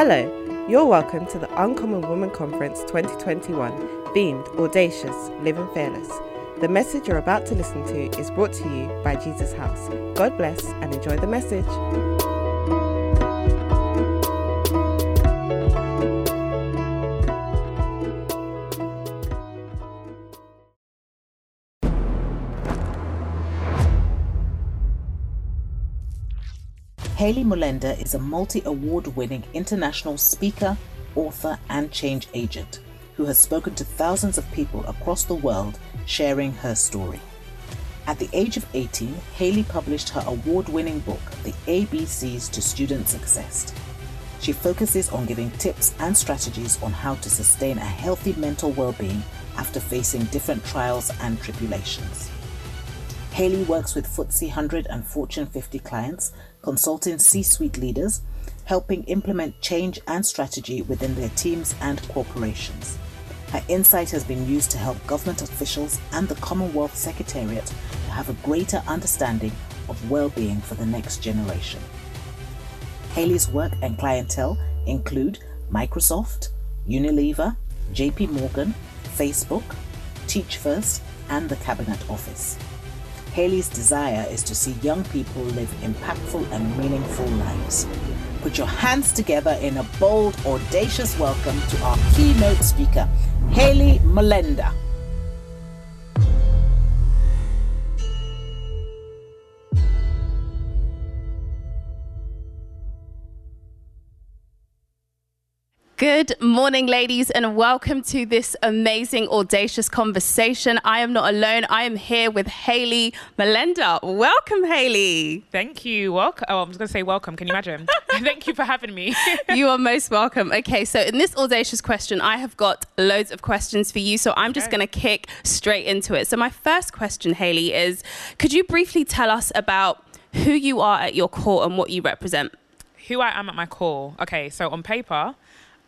Hello, you're welcome to the Uncommon Woman Conference 2021, themed Audacious, Living Fearless. The message you're about to listen to is brought to you by Jesus House. God bless and enjoy the message. Hayley Mulenda is a multi award winning international speaker, author, and change agent who has spoken to thousands of people across the world sharing her story. At the age of 18, Hayley published her award winning book, The ABCs to Student Success. She focuses on giving tips and strategies on how to sustain a healthy mental well being after facing different trials and tribulations. Hayley works with FTSE 100 and Fortune 50 clients consulting C suite leaders, helping implement change and strategy within their teams and corporations. Her insight has been used to help government officials and the Commonwealth Secretariat to have a greater understanding of well being for the next generation. Hayley's work and clientele include Microsoft, Unilever, JP Morgan, Facebook, Teach First, and the Cabinet Office. Hayley's desire is to see young people live impactful and meaningful lives. Put your hands together in a bold, audacious welcome to our keynote speaker, Hayley Mulenda. Good morning, ladies, and welcome to this amazing, audacious conversation. I am not alone. I am here with Hayley Mulenda. Welcome, Haley. Thank you. Welcome. Oh, I was going to say welcome. Can you imagine? Thank you for having me. you are most welcome. Okay, so in this audacious question, I have got loads of questions for you. So I'm just okay. going to kick straight into it. So, my first question, Haley, is could you briefly tell us about who you are at your core and what you represent? Who I am at my core. Okay, so on paper,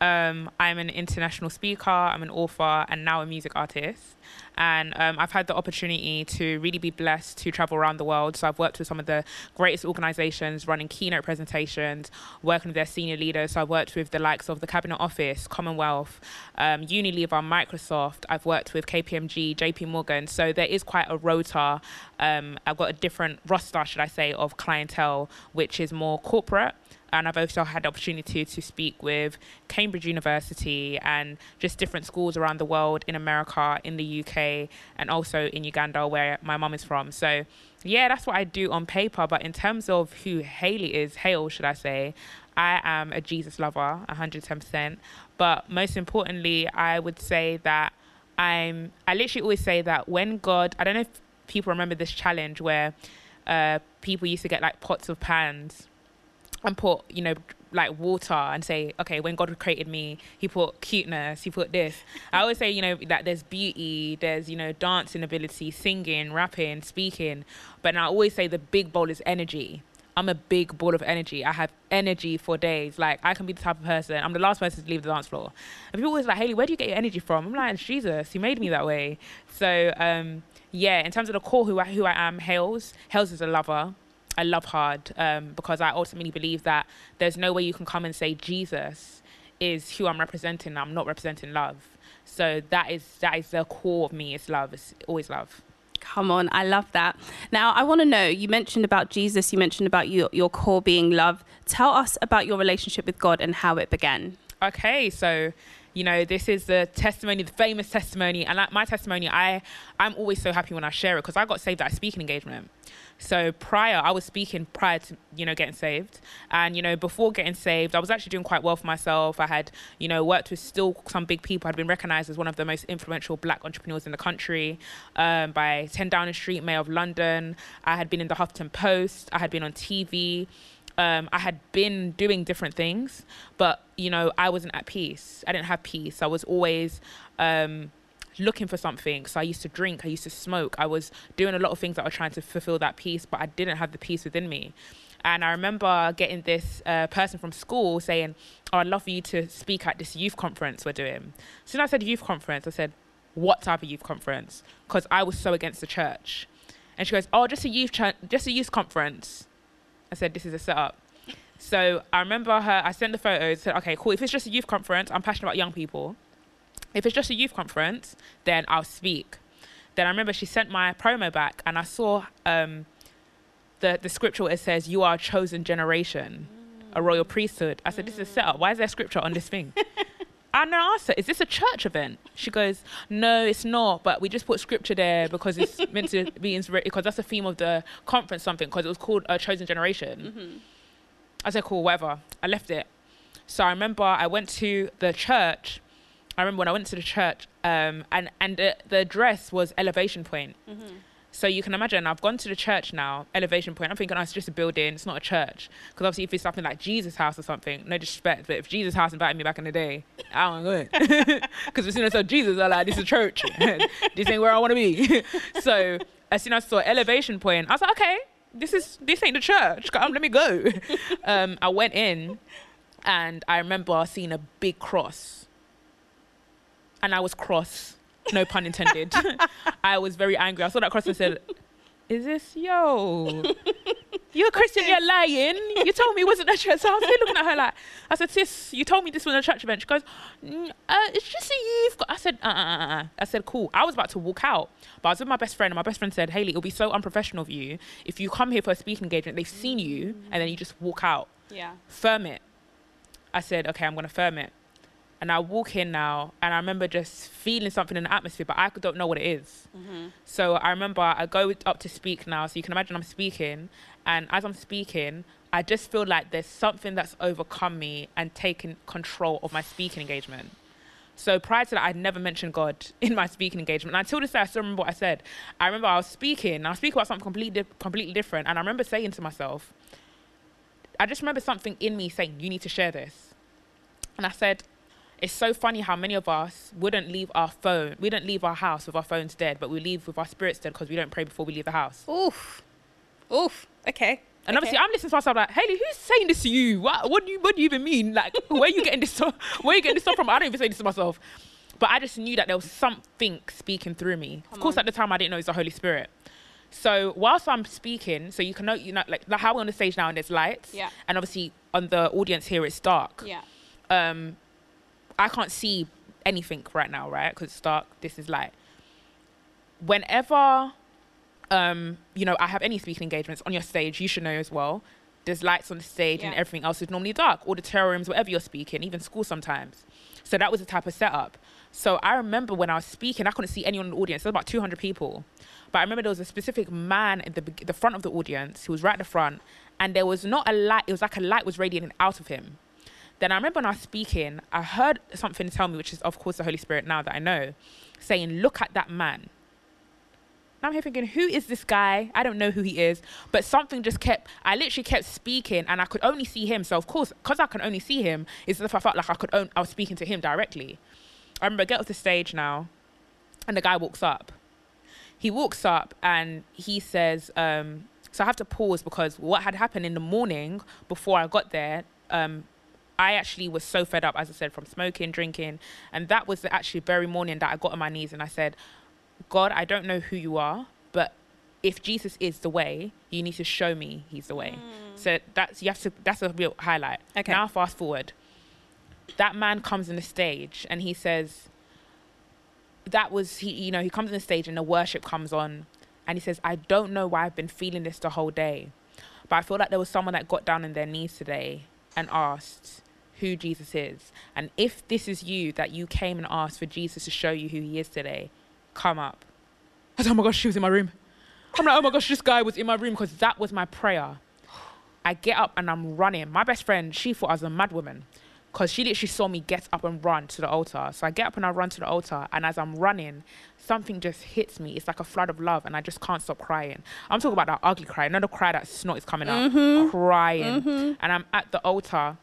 um, I'm an international speaker, I'm an author, and now a music artist. And um, I've had the opportunity to really be blessed to travel around the world. So I've worked with some of the greatest organizations running keynote presentations, working with their senior leaders. So I've worked with the likes of the Cabinet Office, Commonwealth, um, Unilever, Microsoft. I've worked with KPMG, JP Morgan. So there is quite a rota. Um, I've got a different roster, should I say, of clientele, which is more corporate and I've also had the opportunity to speak with Cambridge University and just different schools around the world in America, in the UK, and also in Uganda, where my mum is from. So, yeah, that's what I do on paper. But in terms of who Haley is, Hale, should I say, I am a Jesus lover, 110%. But most importantly, I would say that I'm, I literally always say that when God, I don't know if people remember this challenge where uh, people used to get like pots of pans and put you know like water and say okay when god created me he put cuteness he put this. I always say you know that there's beauty there's you know dancing ability singing rapping speaking. But i always say the big bowl is energy. I'm a big ball of energy. I have energy for days. Like i can be the type of person i'm the last person to leave the dance floor. And people always like hayley where do you get your energy from? I'm like jesus. He made me that way. So um yeah in terms of the core who I, who I am hales. Hales is a lover I love hard um, because I ultimately believe that there's no way you can come and say Jesus is who I'm representing. I'm not representing love. So that is that is the core of me. It's love. It's always love. Come on, I love that. Now, I want to know you mentioned about Jesus, you mentioned about your, your core being love. Tell us about your relationship with God and how it began. Okay, so you know this is the testimony the famous testimony and like my testimony i i'm always so happy when i share it because i got saved at a speaking engagement so prior, I was speaking prior to, you know, getting saved. And, you know, before getting saved, I was actually doing quite well for myself. I had, you know, worked with still some big people. I'd been recognized as one of the most influential black entrepreneurs in the country um, by 10 Downing Street, Mayor of London. I had been in the Huffington Post. I had been on TV. Um, I had been doing different things, but, you know, I wasn't at peace. I didn't have peace. I was always, um, looking for something. So I used to drink, I used to smoke, I was doing a lot of things that were trying to fulfill that peace, but I didn't have the peace within me. And I remember getting this uh, person from school saying, Oh, I'd love for you to speak at this youth conference we're doing. So when I said youth conference, I said, What type of youth conference? Because I was so against the church. And she goes, Oh, just a youth, ch- just a youth conference. I said, This is a setup. So I remember her. I sent the photos. Said, okay, cool. If it's just a youth conference, I'm passionate about young people. If it's just a youth conference, then I'll speak. Then I remember she sent my promo back, and I saw um, the the scripture where it says, "You are a chosen generation, a royal priesthood." I said, "This is a setup. Why is there scripture on this thing?" And I asked her, "Is this a church event?" She goes, "No, it's not. But we just put scripture there because it's meant to be inspired. Because that's the theme of the conference, something. Because it was called a chosen generation." Mm-hmm. I said, "Cool, whatever." I left it. So I remember I went to the church. I remember when I went to the church, um, and and the, the address was Elevation Point. Mm-hmm. So you can imagine, I've gone to the church now, Elevation Point. I'm thinking, oh, it's just a building, it's not a church. Because obviously, if it's something like Jesus' house or something, no disrespect, but if Jesus' house invited me back in the day, I don't go Because as soon as I saw Jesus, I'm like, this is a church. this ain't where I want to be. so as soon as I saw Elevation Point, I was like, okay, this is this ain't the church. Come, let me go. um, I went in, and I remember seeing a big cross, and I was cross. No pun intended. I was very angry. I saw that cross and said, "Is this yo? You're a Christian. You're lying. You told me it wasn't a church." So I was here looking at her like, I said, "Sis, you told me this was a church event." She goes, "Mm, uh, "It's just a youth." I said, uh, uh, uh, uh." I said, "Cool." I was about to walk out, but I was with my best friend, and my best friend said, "Haley, it'll be so unprofessional of you if you come here for a speaking engagement. They've seen you, and then you just walk out." Yeah. firm it. I said, okay, I'm gonna firm it. And I walk in now, and I remember just feeling something in the atmosphere, but I don't know what it is. Mm-hmm. So I remember I go up to speak now. So you can imagine I'm speaking, and as I'm speaking, I just feel like there's something that's overcome me and taken control of my speaking engagement. So prior to that, I'd never mentioned God in my speaking engagement. And until this day, I still remember what I said. I remember I was speaking, and I was speaking about something completely, completely different. And I remember saying to myself, I just remember something in me saying, You need to share this. And I said, It's so funny how many of us wouldn't leave our phone, we don't leave our house with our phones dead, but we leave with our spirits dead because we don't pray before we leave the house. Oof. Oof. Okay. And obviously, I'm listening to myself like, Haley, who's saying this to you? What, what do you, what do you even mean? Like, where are you getting this? From? Where are you getting this stuff from? I don't even say this to myself. But I just knew that there was something speaking through me. of course, at the time, I didn't know it's the Holy Spirit. So whilst I'm speaking, so you can know, you know, like, like how we're on the stage now and there's lights, Yeah. and obviously on the audience here it's dark. Yeah. Um, I can't see anything right now, right? Because it's dark. This is light. Whenever, um, you know, I have any speaking engagements on your stage, you should know as well. There's lights on the stage and everything else is normally dark. Auditoriums, whatever you're speaking, even school sometimes. So that was the type of setup. So I remember when I was speaking, I couldn't see anyone in the audience. There was about 200 people. But I remember there was a specific man in the, the front of the audience who was right at the front, and there was not a light, it was like a light was radiating out of him. Then I remember when I was speaking, I heard something tell me, which is, of course, the Holy Spirit now that I know, saying, Look at that man. Now I'm here thinking, who is this guy? I don't know who he is, but something just kept. I literally kept speaking, and I could only see him. So of course, because I can only see him, it's as if I felt like I could. Own, I was speaking to him directly. I remember I get off the stage now, and the guy walks up. He walks up and he says, um, "So I have to pause because what had happened in the morning before I got there." Um, I actually was so fed up, as I said, from smoking, drinking, and that was the actually very morning that I got on my knees and I said, God, I don't know who you are, but if Jesus is the way, you need to show me he's the way. Hmm. So that's you have to that's a real highlight. Okay. Now fast forward. That man comes on the stage and he says that was he you know, he comes on the stage and the worship comes on and he says, I don't know why I've been feeling this the whole day. But I feel like there was someone that got down on their knees today and asked who Jesus is. And if this is you, that you came and asked for Jesus to show you who he is today, come up. I said, oh my gosh, she was in my room. I'm like, oh my gosh, this guy was in my room because that was my prayer. I get up and I'm running. My best friend, she thought I was a mad woman because she literally saw me get up and run to the altar. So I get up and I run to the altar, and as I'm running, something just hits me. It's like a flood of love, and I just can't stop crying. I'm talking about that ugly cry, not the cry that snot is coming out, mm-hmm. crying. Mm-hmm. And I'm at the altar,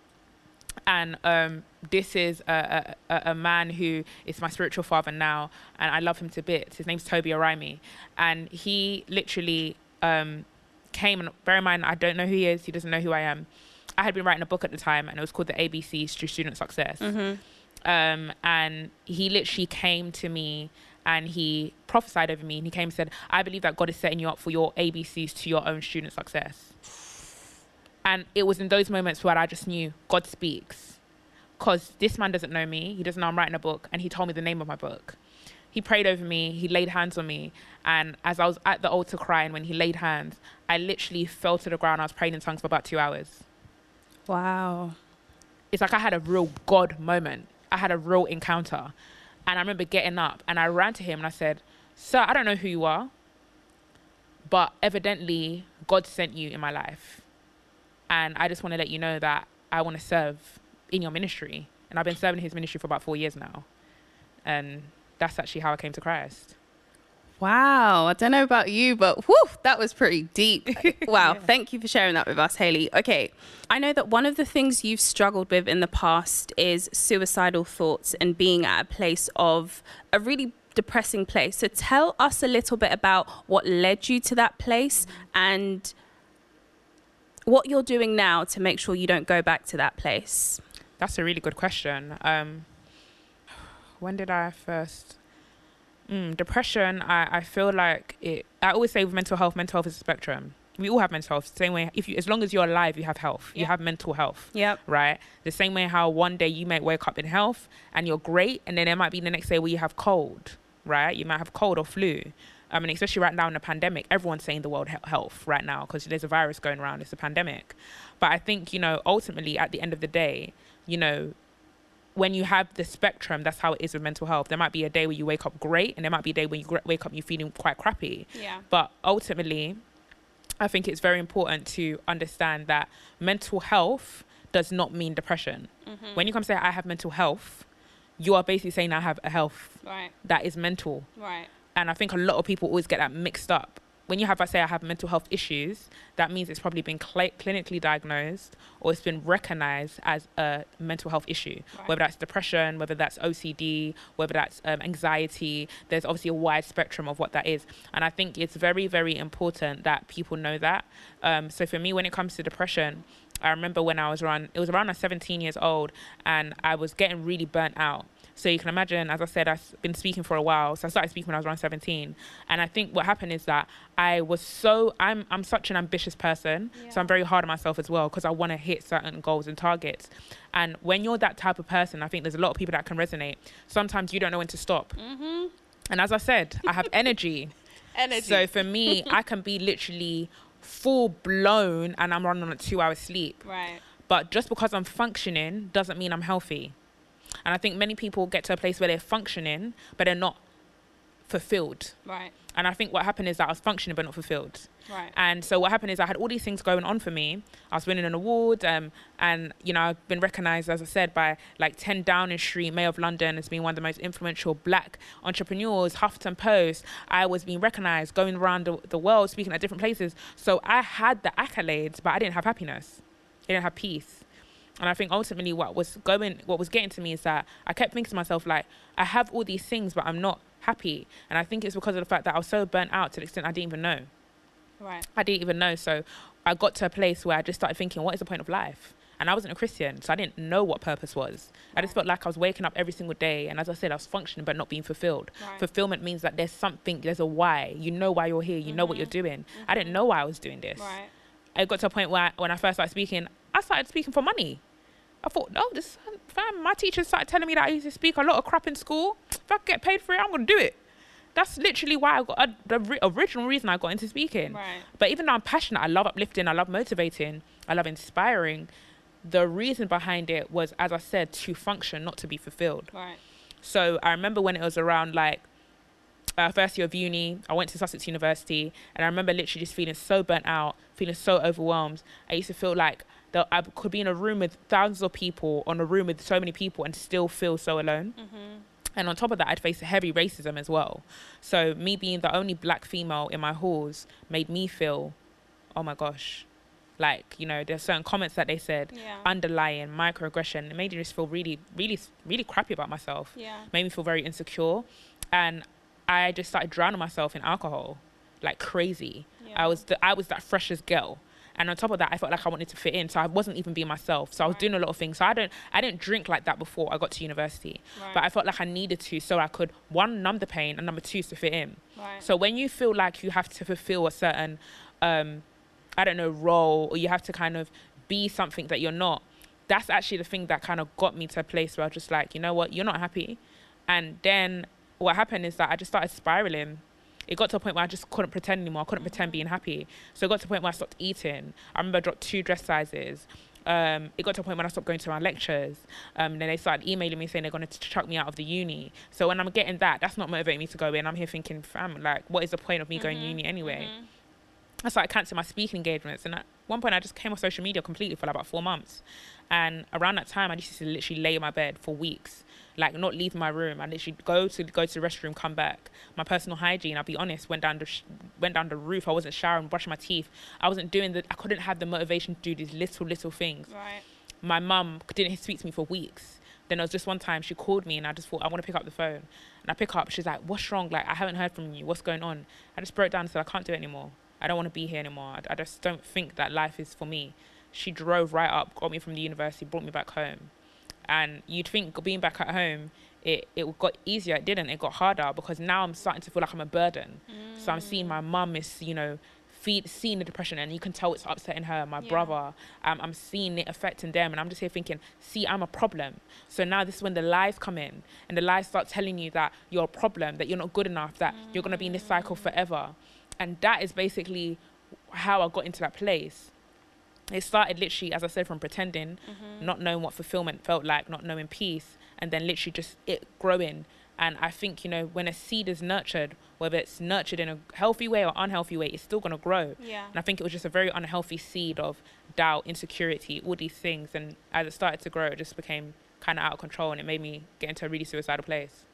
and um, this is a, a, a- man who is my spiritual father now, and I love him to bits. His name's Toby Araimi, and he literally um, came and bear in mind I don't know who he is. He doesn't know who I am. I had been writing a book at the time, and it was called The ABCs to Student Success. Um, and he literally came to me and he prophesied over me, and he came and said, "I believe that God is setting you up for your ABCs to your own student success." And it was in those moments where I just knew God speaks. Because this man doesn't know me. He doesn't know I'm writing a book. And he told me the name of my book. He prayed over me. He laid hands on me. And as I was at the altar crying, when he laid hands, I literally fell to the ground. I was praying in tongues for about two hours. Wow. It's like I had a real God moment. I had a real encounter. And I remember getting up and I ran to him and I said, Sir, I don't know who you are, but evidently God sent you in my life. And I just want to let you know that I want to serve in your ministry. And I've been serving his ministry for about four years now. And that's actually how I came to Christ. Wow. I don't know about you, but whew, that was pretty deep. Wow. yeah. Thank you for sharing that with us, Haley. Okay. I know that one of the things you've struggled with in the past is suicidal thoughts and being at a place of a really depressing place. So tell us a little bit about what led you to that place and what you're doing now to make sure you don't go back to that place. That's a really good question. Um, when did I first? Mm, depression. I, I feel like it. I always say with mental health, mental health is a spectrum. We all have mental health. Same way, if you, as long as you're alive, you have health. Yep. You have mental health. Yep. Right. The same way how one day you might wake up in health and you're great, and then there might be the next day where you have cold. Right. You might have cold or flu. I mean, especially right now in the pandemic, everyone's saying the world health right now because there's a virus going around. It's a pandemic. But I think you know, ultimately, at the end of the day, you know, when you have the spectrum, that's how it is with mental health. There might be a day where you wake up great, and there might be a day when you gr- wake up and you're feeling quite crappy. Yeah. But ultimately, I think it's very important to understand that mental health does not mean depression. Mm-hmm. When you come say I have mental health, you are basically saying I have a health right. that is mental. Right. And I think a lot of people always get that mixed up when you have, I say, I have mental health issues, that means it's probably been cl- clinically diagnosed or it's been recognized as a mental health issue, right. whether that's depression, whether that's OCD, whether that's um, anxiety. There's obviously a wide spectrum of what that is. And I think it's very, very important that people know that. Um, so for me, when it comes to depression, I remember when I was around, it was around I was 17 years old, and I was getting really burnt out. So you can imagine, as I said, I've been speaking for a while. So I started speaking when I was around 17. And I think what happened is that I was so, I'm, I'm such an ambitious person. Yeah. So I'm very hard on myself as well because I want to hit certain goals and targets. And when you're that type of person, I think there's a lot of people that can resonate. Sometimes you don't know when to stop. Mm-hmm. And as I said, I have energy. energy. So for me, I can be literally full blown and I'm running on a two hour sleep. Right. But just because I'm functioning doesn't mean I'm healthy. And I think many people get to a place where they're functioning, but they're not fulfilled. Right. And I think what happened is that I was functioning but not fulfilled. Right. And so what happened is I had all these things going on for me. I was winning an award, um, and you know I've been recognised, as I said, by like 10 Downing Street, Mayor of London, as being one of the most influential Black entrepreneurs. Huffington Post. I was being recognised, going around the, the world, speaking at different places. So I had the accolades, but I didn't have happiness. I didn't have peace. And I think ultimately what was going, what was getting to me is that I kept thinking to myself, like, I have all these things, but I'm not happy. And I think it's because of the fact that I was so burnt out to the extent I didn't even know. Right. I didn't even know. So I got to a place where I just started thinking, what is the point of life? And I wasn't a Christian, so I didn't know what purpose was. Right. I just felt like I was waking up every single day, and as I said, I was functioning but not being fulfilled. Right. Fulfillment means that there's something, there's a why. You know why you're here. You mm-hmm. know what you're mm-hmm. doing. Mm-hmm. I didn't mm-hmm. know why I was doing this. Right. I got to a point where I, when I first started speaking, I started speaking for money. I thought, no, this fam, my teacher started telling me that I used to speak a lot of crap in school. If I get paid for it, I'm gonna do it. That's literally why I got uh, the original reason I got into speaking. Right. But even though I'm passionate, I love uplifting, I love motivating, I love inspiring. The reason behind it was, as I said, to function, not to be fulfilled. Right. So I remember when it was around like uh, first year of uni, I went to Sussex University, and I remember literally just feeling so burnt out, feeling so overwhelmed. I used to feel like that I could be in a room with thousands of people, on a room with so many people, and still feel so alone. Mm-hmm. And on top of that, I'd face heavy racism as well. So me being the only black female in my halls made me feel, oh my gosh, like you know, there's certain comments that they said, yeah. underlying microaggression. It made me just feel really, really, really crappy about myself. Yeah. Made me feel very insecure, and I just started drowning myself in alcohol, like crazy. Yeah. I was the, I was that freshest girl and on top of that, I felt like I wanted to fit in, so I wasn't even being myself. So I was right. doing a lot of things. So I don't, I didn't drink like that before I got to university, right. but I felt like I needed to, so I could one numb the pain, and number two to fit in. Right. So when you feel like you have to fulfill a certain, um, I don't know, role, or you have to kind of be something that you're not. That's actually the thing that kind of got me to a place where I was just like, you know what, you're not happy. And then what happened is that I just started spiraling. It got to a point where I just couldn't pretend anymore. I couldn't pretend being happy. So it got to a point where I stopped eating. I remember I dropped two dress sizes. Um, it got to a point when I stopped going to my lectures. Um, then they started emailing me saying they're going to chuck me out of the uni. So when I'm getting that, that's not motivating me to go in. I'm here thinking, fam, like, what is the point of me going uni anyway? I started cancelling my speaking engagements. And at one point, I just came off social media completely for like about four months. And around that time, I used to literally lay in my bed for weeks, like not leave my room. I literally go to go to the restroom, come back. My personal hygiene, I'll be honest, went down the went down the roof. I wasn't showering, brushing my teeth. I wasn't doing the. I couldn't have the motivation to do these little little things. Right. My mum didn't speak to me for weeks. Then there was just one time she called me and I just thought I want to pick up the phone. And I pick up. She's like, "What's wrong? Like I haven't heard from you. What's going on?" I just broke down and said, "I can't do it anymore. I don't want to be here anymore. I, I just don't think that life is for me." She drove right up, got me from the university, brought me back home. And you'd think being back at home, it, it got easier. It didn't. It got harder because now I'm starting to feel like I'm a burden. So I'm seeing my mum is, you know, feed, seeing the depression and you can tell it's upsetting her, my Yeah. brother. Um, I'm seeing it affecting them. And I'm just here thinking, see, I'm a problem. So now this is when the lies come in and the lies start telling you that you're a problem, that you're not good enough, that you're going to be in this cycle forever. And that is basically how I got into that place it started literally, as I said, from pretending, mm-hmm. not knowing what fulfillment felt like, not knowing peace, and then literally just it growing. And I think, you know, when a seed is nurtured, whether it's nurtured in a healthy way or unhealthy way, it's still going to grow. Yeah. And I think it was just a very unhealthy seed of doubt, insecurity, all these things. And as it started to grow, it just became kind of out of control and it made me get into a really suicidal place.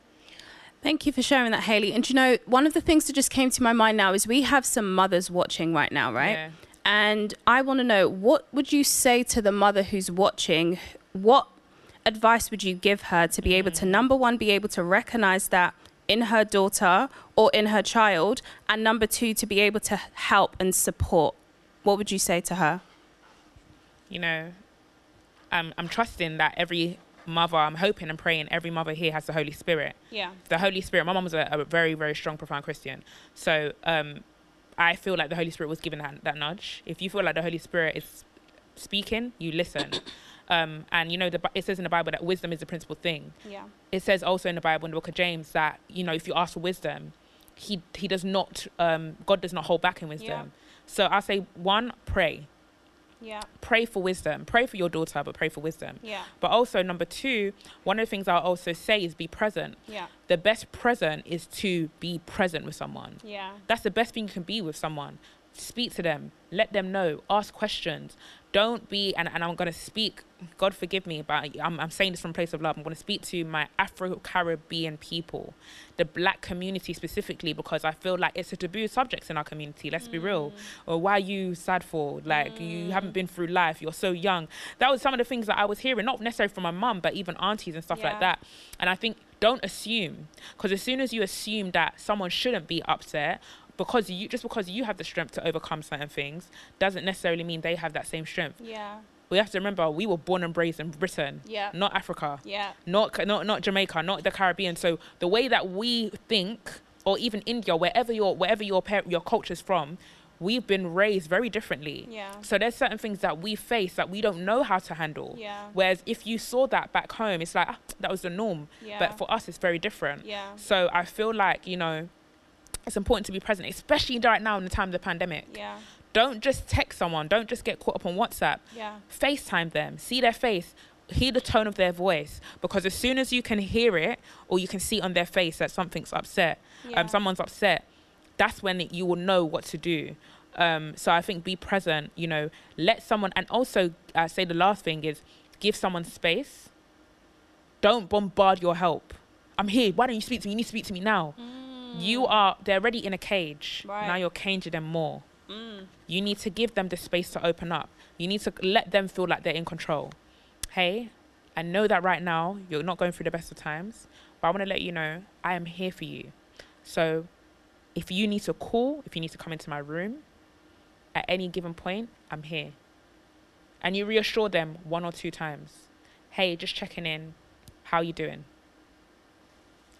Thank you for sharing that, Haley. And you know, one of the things that just came to my mind now is we have some mothers watching right now, right? Yeah. And I want to know what would you say to the mother who's watching? What advice would you give her to be able to mm. number one be able to recognize that in her daughter or in her child and number two to be able to help and support what would you say to her you know, I'm, I'm trusting that every mother, I'm hoping and praying every mother here has the Holy Spirit. yeah The Holy Spirit, my mom was a, a very, very strong, profound Christian. So um, I feel like the Holy Spirit was given that, that nudge. If you feel like the Holy Spirit is speaking, you listen. Um, and you know, the, it says in the Bible that wisdom is the principal thing. yeah It says also in the Bible in the book of James that you know if you ask for wisdom, he he does not um, God does not hold back in wisdom. Yeah. So I say one, pray, yeah pray for wisdom, pray for your daughter, but pray for wisdom. yeah But also number two, one of the things I'll also say is be present. yeah The best present is to be present with someone. yeah That's the best thing you can be with someone. Speak to them, let them know, ask questions. Don't be, and, and I'm going to speak, God forgive me, but I'm, I'm saying this from a place of love. I'm going to speak to my Afro Caribbean people, the black community specifically, because I feel like it's a taboo subject in our community. Let's be real. Mm. Or why are you sad for? Like, you mm. haven't been through life, you're so young. That was some of the things that I was hearing, not necessarily from my mum, but even aunties and stuff Yeah. like that. And I think don't assume, because as soon as you assume that someone shouldn't be upset, because you just because you have the strength to overcome certain things doesn't necessarily mean they have that same strength. yeah We have to remember we were born and raised in Britain, Yeah. not Africa, yeah not not not Jamaica, not the Caribbean. So the way that we think, or even India, wherever your wherever your par- your culture's from, we've been raised very differently. Yeah. So there's certain things that we face that we don't know how to handle. Yeah. Whereas if you saw that back home, it's like ah, that was the norm. Yeah. But for us, it's very different. Yeah. So I feel like you know, it's important to be present, especially right now in the time of the pandemic. yeah Don't just text someone. Don't just get caught up on WhatsApp. yeah FaceTime them, see their face, hear the tone of their voice. Because as soon as you can hear it or you can see on their face that something's upset, Yeah. um, someone's upset, that's when you will know what to do. Um, so I think be present, you know, let someone, and also uh, say the last thing is give someone space. Don't bombard your help. I'm here. Why don't you speak to me? You need to speak to me now. You are, they're already in a cage. Right. Now you're caging them more. Mm. You need to give them the space to open up. You need to let them feel like they're in control. Hey, I know that right now you're not going through the best of times, but I want to let you know I am here for you. So if you need to call, if you need to come into my room at any given point, I'm here. And you reassure them one or two times. Hey, just checking in. How you doing?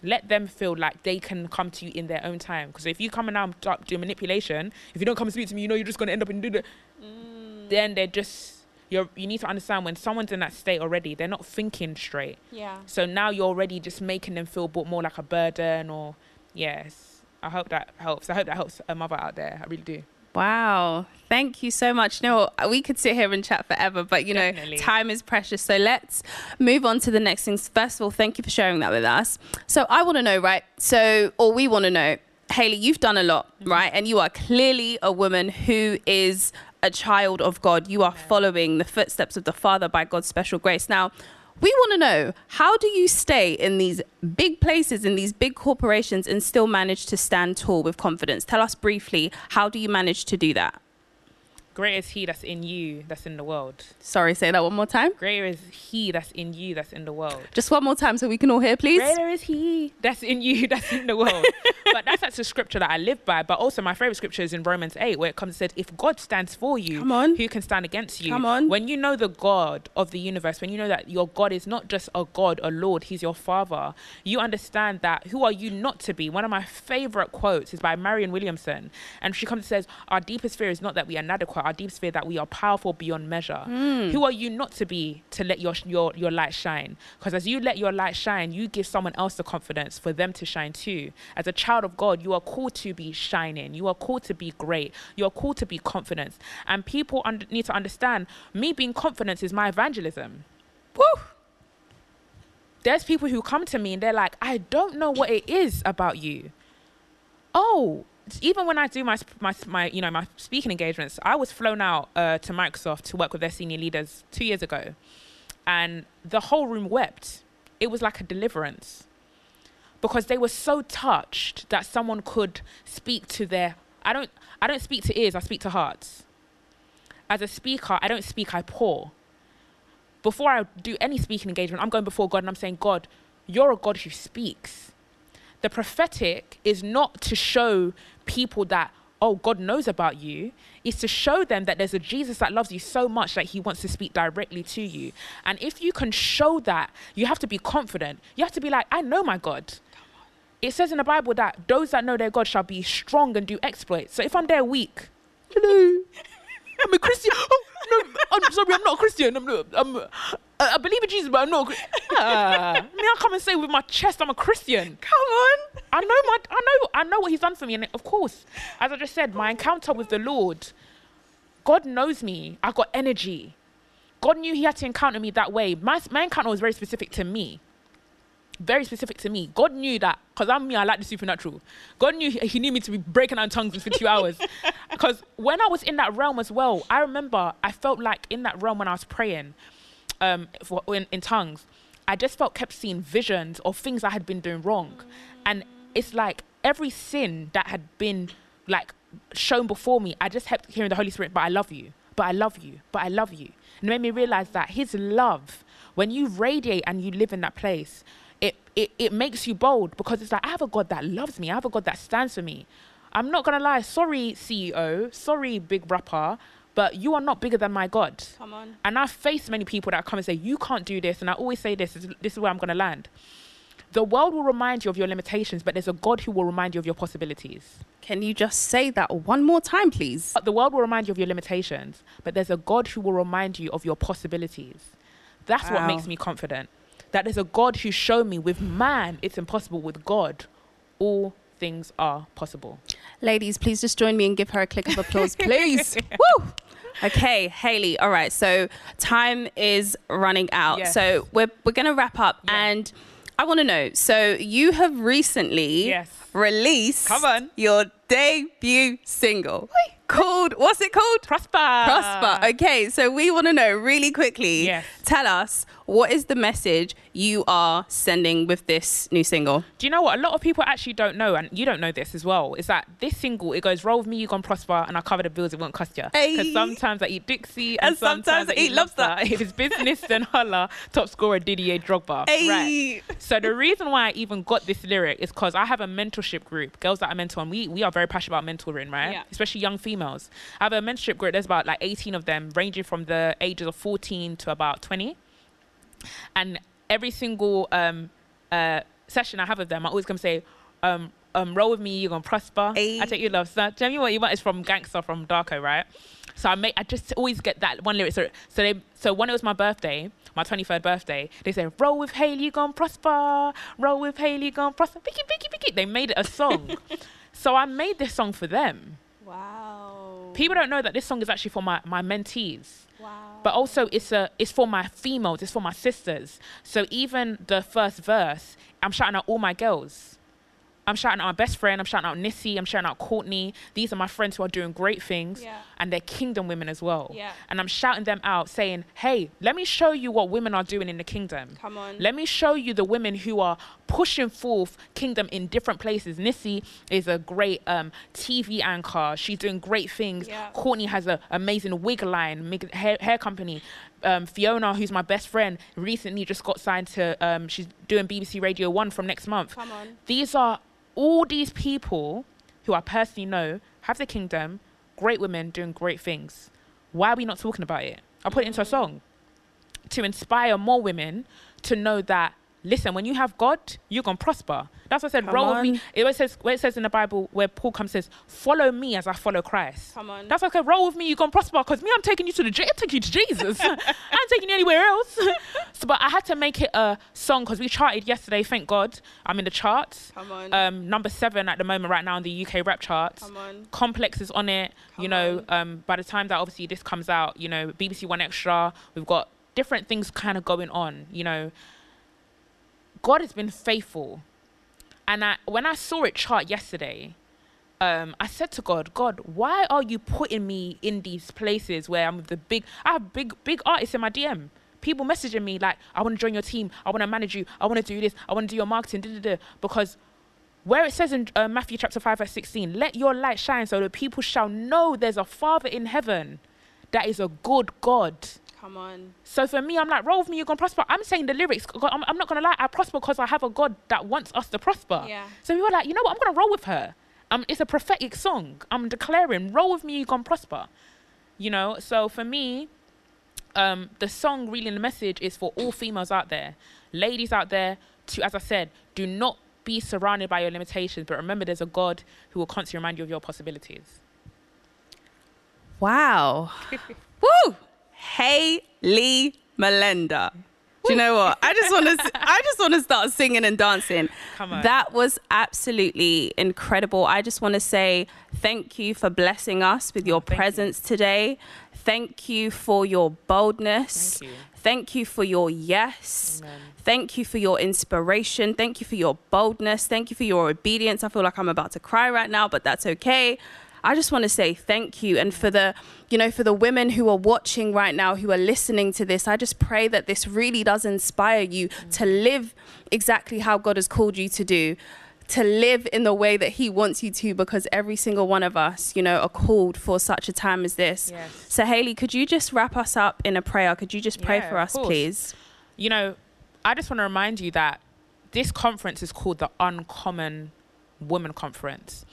Let them feel like they can come to you in their own time. Because if you come and now start doing manipulation, if you don't come and speak to me, you know you're just going to end up in do the. Mm. Then they're just you're you need to understand when someone's in that state already, they're not thinking straight. Yeah. So now you're already just making them feel more like a burden or yes. I hope that helps. I hope that helps a mother out there. I really do. Wow. Thank you so much. Know, we could sit here and chat forever, but you know, time is precious. So let's move on to the next things. First of all, thank you for sharing that with us. So I want to know, right? So, or we want to know, Haley, you've done a lot, mm-hmm. right? And you are clearly a woman who is a child of God. You are following the footsteps of the Father by God's special grace. Now, we want to know how do you stay in these big places, in these big corporations, and still manage to stand tall with confidence? Tell us briefly, how do you manage to do that? Greater is He that's in you, that's in the world. Sorry, say that one more time. Greater is He that's in you, that's in the world. Just one more time so we can all hear, please. Greater is He that's in you, that's in the world. but that's that's a scripture that I live by. But also, my favorite scripture is in Romans 8, where it comes and says, If God stands for you, Come on. who can stand against you? Come on. When you know the God of the universe, when you know that your God is not just a God, a Lord, He's your Father, you understand that who are you not to be? One of my favorite quotes is by Marianne Williamson. And she comes and says, Our deepest fear is not that we are inadequate, our deepest fear that we are powerful beyond measure. Mm. Who are you not to be to let your, your, your light shine? Because as you let your light shine, you give someone else the confidence for them to shine too. As a child of God, you are called to be shining. You are called to be great. You are called to be confident. And people under, need to understand me being confident is my evangelism. Woo! There's people who come to me and they're like, I don't know what it is about you. Oh, even when I do my my my you know my speaking engagements, I was flown out uh, to Microsoft to work with their senior leaders two years ago, and the whole room wept. It was like a deliverance because they were so touched that someone could speak to their. I don't I don't speak to ears. I speak to hearts. As a speaker, I don't speak. I pour. Before I do any speaking engagement, I'm going before God and I'm saying, God, you're a God who speaks the prophetic is not to show people that oh god knows about you. It's to show them that there's a jesus that loves you so much that he wants to speak directly to you. And if you can show that you have to be confident. You have to be like i know my god. It says in the bible that those that know their god shall be strong and do exploits. So if i'm there weak hello. I'm a christian. Oh no i'm sorry i'm not a christian. I'm, not- I'm I I believe in Jesus, but I'm not. Chri- Ah, me, I come and say with my chest, I'm a Christian. Come on. I know my, I know, I know what He's done for me, and of course, as I just said, my encounter with the Lord, God knows me. I got energy. God knew He had to encounter me that way. My my encounter was very specific to me. Very specific to me. God knew that because I'm me. I like the supernatural. God knew He, he knew me to be breaking out in tongues for two hours. Because when I was in that realm as well, I remember I felt like in that realm when I was praying, um, for, in, in tongues, I just felt kept seeing visions of things I had been doing wrong, and it's like every sin that had been like shown before me, I just kept hearing the Holy Spirit. But I love you. But I love you. But I love you. And it made me realize that His love, when you radiate and you live in that place, it, it it makes you bold because it's like I have a God that loves me. I have a God that stands for me. I'm not gonna lie. Sorry, CEO. Sorry, big rapper. But you are not bigger than my God. Come on. And I've faced many people that come and say, You can't do this. And I always say this, this is- this is where I'm going to land. The world will remind you of your limitations, but there's a God who will remind you of your possibilities. Can you just say that one more time, please? The world will remind you of your limitations, but there's a God who will remind you of your possibilities. That's what makes me confident. That there's a God who showed me with man it's impossible, with God, all things are possible. Ladies, please just join me and give her a click of applause, please. Woo! Okay, Haley. All right. So time is running out. Yes. So we're we're gonna wrap up, Yes. and I want to know. So you have recently Yes. released Come on. your debut single called what's it called? Prosper. Prosper. Okay, so we want to know really quickly. Yes. Tell us what is the message you are sending with this new single? Do you know what? A lot of people actually don't know, and you don't know this as well, is that this single, it goes, roll with me, you gon' prosper, and I cover the bills, it won't cost you. Hey. Because sometimes I eat Dixie, and, And sometimes I eat lobster. If it's business, then holla, top scorer Didier Drogba. Hey. Right. So the reason why I even got this lyric is because I have a mentorship group, girls that I mentor, and we, we are very passionate about mentoring, right? Yeah. Especially young females. I have a mentorship group, there's about like 18 of them, ranging from the ages of 14 to about 20 and every single um, uh, session I have with them, I always come say, um, um, "Roll with me, you're gonna prosper." Ayy. I take your love, son. Tell me what you want is from Gangster from Darko, right? So I make I just always get that one lyric. So so they so when it was my birthday, my 23rd birthday, they said, "Roll with Haley, gon' prosper. Roll with Haley, gon' prosper." Picky, picky, picky. They made it a song. so I made this song for them. Wow. People don't know that this song is actually for my my mentees. But also it's a it's for my females, it's for my sisters. So even the first verse, I'm shouting out all my girls. I'm shouting out my best friend, I'm shouting out Nissy, I'm shouting out Courtney. These are my friends who are doing great things Yeah. and they're kingdom women as well. Yeah. And I'm shouting them out saying, "Hey, let me show you what women are doing in the kingdom." Come on. Let me show you the women who are pushing forth kingdom in different places. Nissy is a great um, TV anchor. She's doing great things. Yeah. Courtney has an amazing wig line, hair, hair company. Um, Fiona, who's my best friend, recently just got signed to. Um, she's doing BBC Radio One from next month. Come on. These are all these people who I personally know have the kingdom, great women doing great things. Why are we not talking about it? I put it into a song to inspire more women to know that listen, when you have God, you're gonna prosper. That's what I said. Come roll with me. It always says where it says in the Bible where Paul comes says, "Follow me as I follow Christ." Come on. That's okay. Roll with me, you're gonna prosper. Because me, I'm taking you to the J- I'm taking you to Jesus. I'm taking you anywhere else. so, but I had to make it a song because we charted yesterday. Thank God, I'm in the charts. Come on. Um, number seven at the moment right now in the UK rap charts. Come on. Complex is on it. Come you know, um, by the time that obviously this comes out, you know, BBC 1Xtra, we've got different things kind of going on. You know, God has been faithful, and I, when I saw it chart yesterday, um, I said to God, God, why are you putting me in these places where I'm the big? I have big, big artists in my DM. People messaging me like, I want to join your team. I want to manage you. I want to do this. I want to do your marketing. Because where it says in uh, Matthew chapter 5, verse 16, let your light shine so that people shall know there's a Father in heaven that is a good God. Come on. So for me, I'm like, roll with me, you're going to prosper. I'm saying the lyrics, I'm, I'm not going to lie, I prosper because I have a God that wants us to prosper. Yeah. So we were like, you know what, I'm going to roll with her. Um, it's a prophetic song. I'm declaring, roll with me, you're going to prosper. You know, so for me, um, the song really and the message is for all females out there, ladies out there, to, as I said, do not be surrounded by your limitations, but remember there's a God who will constantly remind you of your possibilities. Wow. Woo! Hayley Mulenda. Do you know what? I just want to. I just want to start singing and dancing. Come on. That was absolutely incredible. I just want to say thank you for blessing us with your thank you. presence today. Thank you for your boldness. Thank you. Thank you for your yes. Amen. Thank you for your inspiration. Thank you for your boldness. Thank you for your obedience. I feel like I'm about to cry right now, but that's okay. I just want to say thank you. And for the, you know, for the women who are watching right now, who are listening to this, I just pray that this really does inspire you to live exactly how God has called you to do. To live in the way that He wants you to, because every single one of us, you know, are called for such a time as this. Yes. So, Haley, could you just wrap us up in a prayer? Could you just pray Yeah, for us, please? you know, I just want to remind you that this conference is called the Uncommon Women Conference.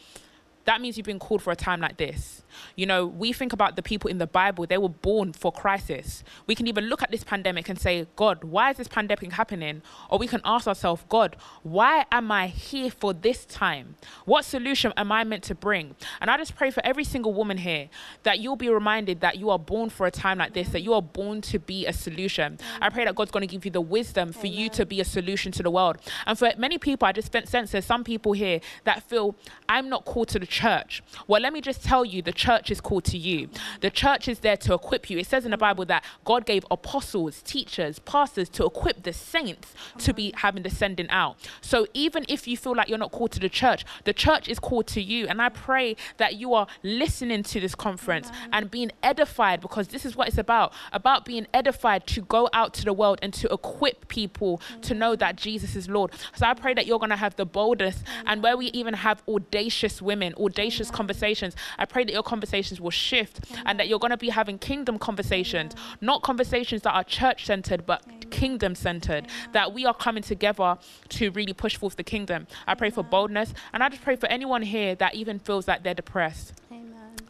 That means you've been called for a time like this. You know, we think about the people in the Bible, they were born for crisis. We can even look at this pandemic and say, God, why is this pandemic happening? Or we can ask ourselves, God, why am I here for this time? What solution am I meant to bring? And I just pray for every single woman here that you'll be reminded that you are born for a time like this, that you are born to be a solution. I pray that God's going to give you the wisdom for you to be a solution to the world. And for many people, I just sense there's some people here that feel, I'm not called to the church. Well, let me just tell you, the church is called to you. The church is there to equip you. It says in the Bible that God gave apostles, teachers, pastors to equip the saints to be having the sending out. So even if you feel like you're not called to the church, the church is called to you. And I pray that you are listening to this conference and being edified because this is what it's about about being edified to go out to the world and to equip people to know that Jesus is Lord. So I pray that you're going to have the boldest and where we even have audacious women, audacious conversations. I pray that your conversations will shift and that you're going to be having kingdom conversations, not conversations that are church centered, but kingdom centered. That we are coming together to really push forth the kingdom. I pray for boldness and I just pray for anyone here that even feels like they're depressed.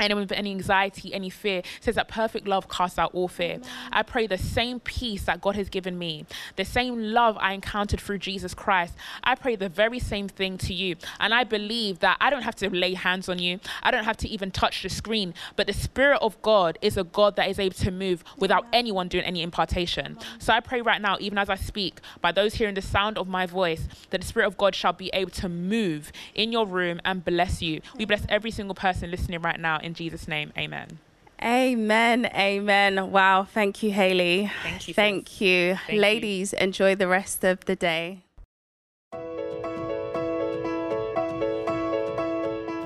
Anyone with any anxiety, any fear. It says that perfect love casts out all fear. Amen. I pray the same peace that God has given me, the same love I encountered through Jesus Christ. I pray the very same thing to you. And I believe that I don't have to lay hands on you, I don't have to even touch the screen, but the Spirit of God is a God that is able to move without anyone doing any impartation. So I pray right now, even as I speak, by those hearing the sound of my voice, that the Spirit of God shall be able to move in your room and bless you. We bless every single person listening right now in Jesus' name, amen. Amen. Amen. Wow. Thank you, Hayley. Thank you. Thank you. Thank Ladies, you. enjoy the rest of the day.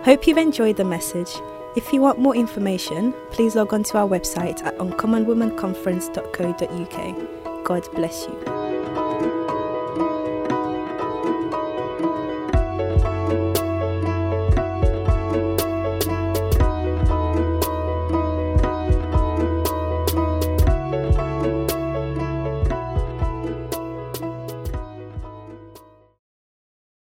Hope you've enjoyed the message. If you want more information, please log on to our website at uncommonwomanconference.co.uk. God bless you.